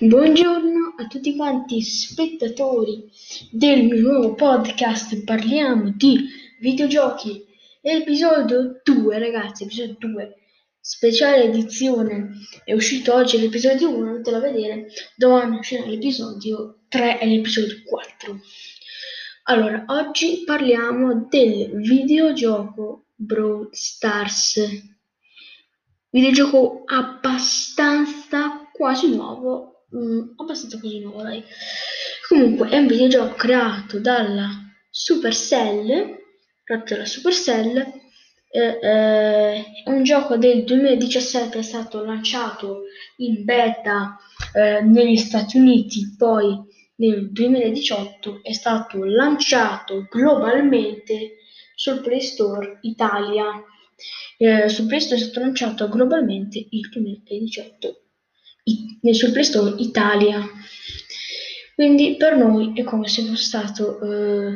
Buongiorno a tutti quanti spettatori del mio nuovo podcast. Parliamo di videogiochi. Episodio 2, ragazzi, episodio 2, speciale edizione. È uscito oggi l'episodio 1, andate a vedere. Domani uscirà l'episodio 3 e l'episodio 4. Allora, oggi parliamo del videogioco Brawl Stars. Videogioco abbastanza quasi nuovo mm, abbastanza così nuovo, dai. Comunque è un videogioco creato dalla Supercell, creato dalla Supercell, eh, eh, è un gioco del 2017, è stato lanciato in beta eh, negli Stati Uniti, poi nel 2018 è stato lanciato globalmente sul Play Store Italia. Eh, sul Play Store è stato lanciato globalmente il 2018 sul Play Store Italia. Quindi per noi è come se fosse stato eh,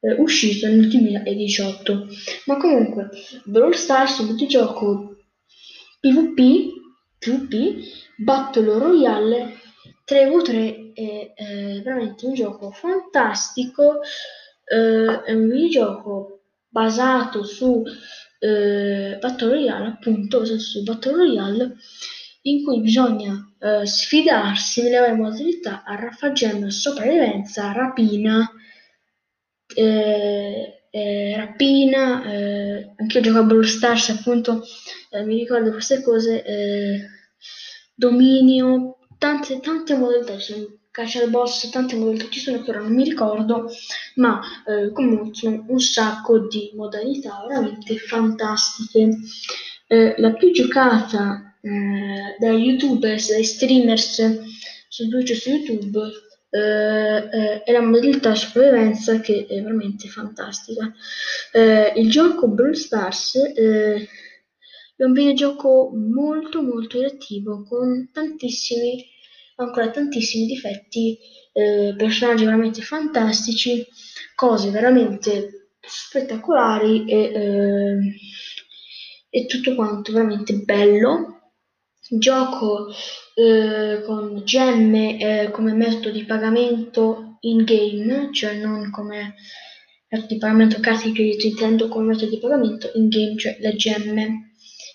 eh uscito nel 2018. Ma comunque, Brawl Stars è un videogioco PvP, PvP, Battle Royale 3v3 è eh, veramente un gioco fantastico. Eh, è un videogioco basato su eh, Battle Royale, appunto, basato su Battle Royale in cui bisogna eh, sfidarsi nelle varie modalità raffaggema, sopravvivenza, rapina, eh, eh, rapina, eh, anche io gioco a Brawl Stars appunto, eh, mi ricordo queste cose, eh, dominio, tante, tante modalità, sono caccia al boss, tante modalità ci sono ora non mi ricordo, ma comunque sono un sacco di modalità veramente fantastiche. La più giocata eh, da youtubers, dai streamers su Twitch e su YouTube eh, eh, è la modalità sopravvivenza che è veramente fantastica. Eh, il gioco Brawl Stars eh, è un videogioco molto molto reattivo con tantissimi, ancora tantissimi difetti, eh, personaggi veramente fantastici, cose veramente spettacolari e, e tutto quanto veramente bello gioco eh, con gemme eh, come metodo di pagamento in game, cioè non come metodo di pagamento carte di credito, intendo come metodo di pagamento in game, cioè le gemme.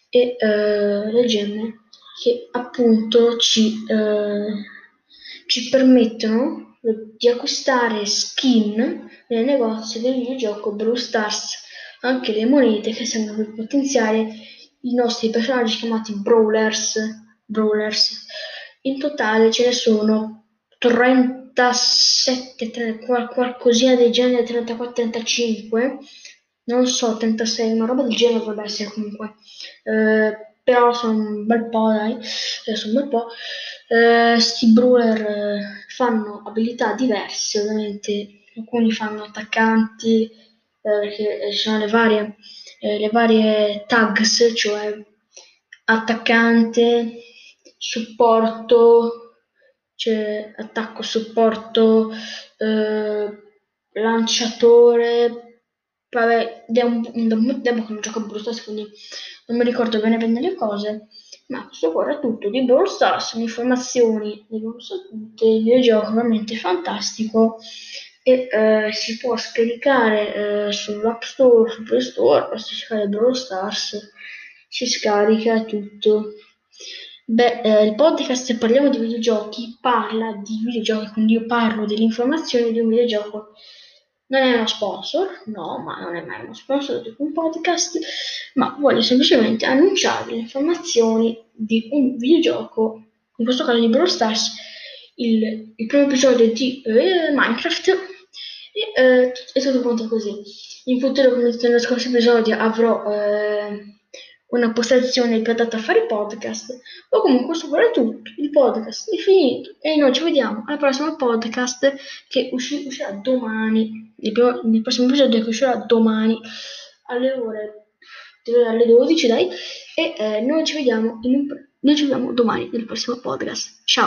E eh, le gemme che appunto ci, eh, ci permettono di acquistare skin nel negozio del videogioco Brawl Stars, anche le monete che servono per potenziare i nostri personaggi chiamati brawlers, brawlers. In totale ce ne sono 37, 30, qualcosina del genere, 34, 35, non so, 36, una roba del genere dovrebbe essere comunque. Eh, però sono un bel po', dai, eh, sono un bel po'. Eh, brawler eh, fanno abilità diverse, ovviamente. Alcuni fanno attaccanti, perché ci sono le varie eh, le varie tags, cioè attaccante, supporto, cioè attacco, supporto, eh, lanciatore. Vabbè, è un, da molto tempo che non gioco a Brawl Stars, quindi non mi ricordo bene bene le cose. Ma questo qua è tutto di Brawl Stars, informazioni il videogioco veramente fantastico e eh, si può scaricare eh, sull'App Store, sul Play Store, basta cercare Brawl Stars, si scarica tutto. Beh, eh, il podcast se parliamo di videogiochi parla di videogiochi, quindi io parlo delle informazioni di un videogioco. Non è uno sponsor, no, ma non è mai uno sponsor di un podcast, ma voglio semplicemente annunciare le informazioni di un videogioco, in questo caso di Brawl Stars, il, il primo episodio di eh, Minecraft e eh, è tutto quanto così. In futuro, come detto nello scorso episodio, avrò eh, una postazione dedicata a fare podcast. O comunque questo è tutto. Il podcast è finito. E noi ci vediamo al prossimo podcast che usci- uscirà domani. Il, primo, il, prossimo episodio che uscirà domani alle ore alle 12, dai. E eh, noi ci vediamo in un, noi ci vediamo domani nel prossimo podcast. Ciao!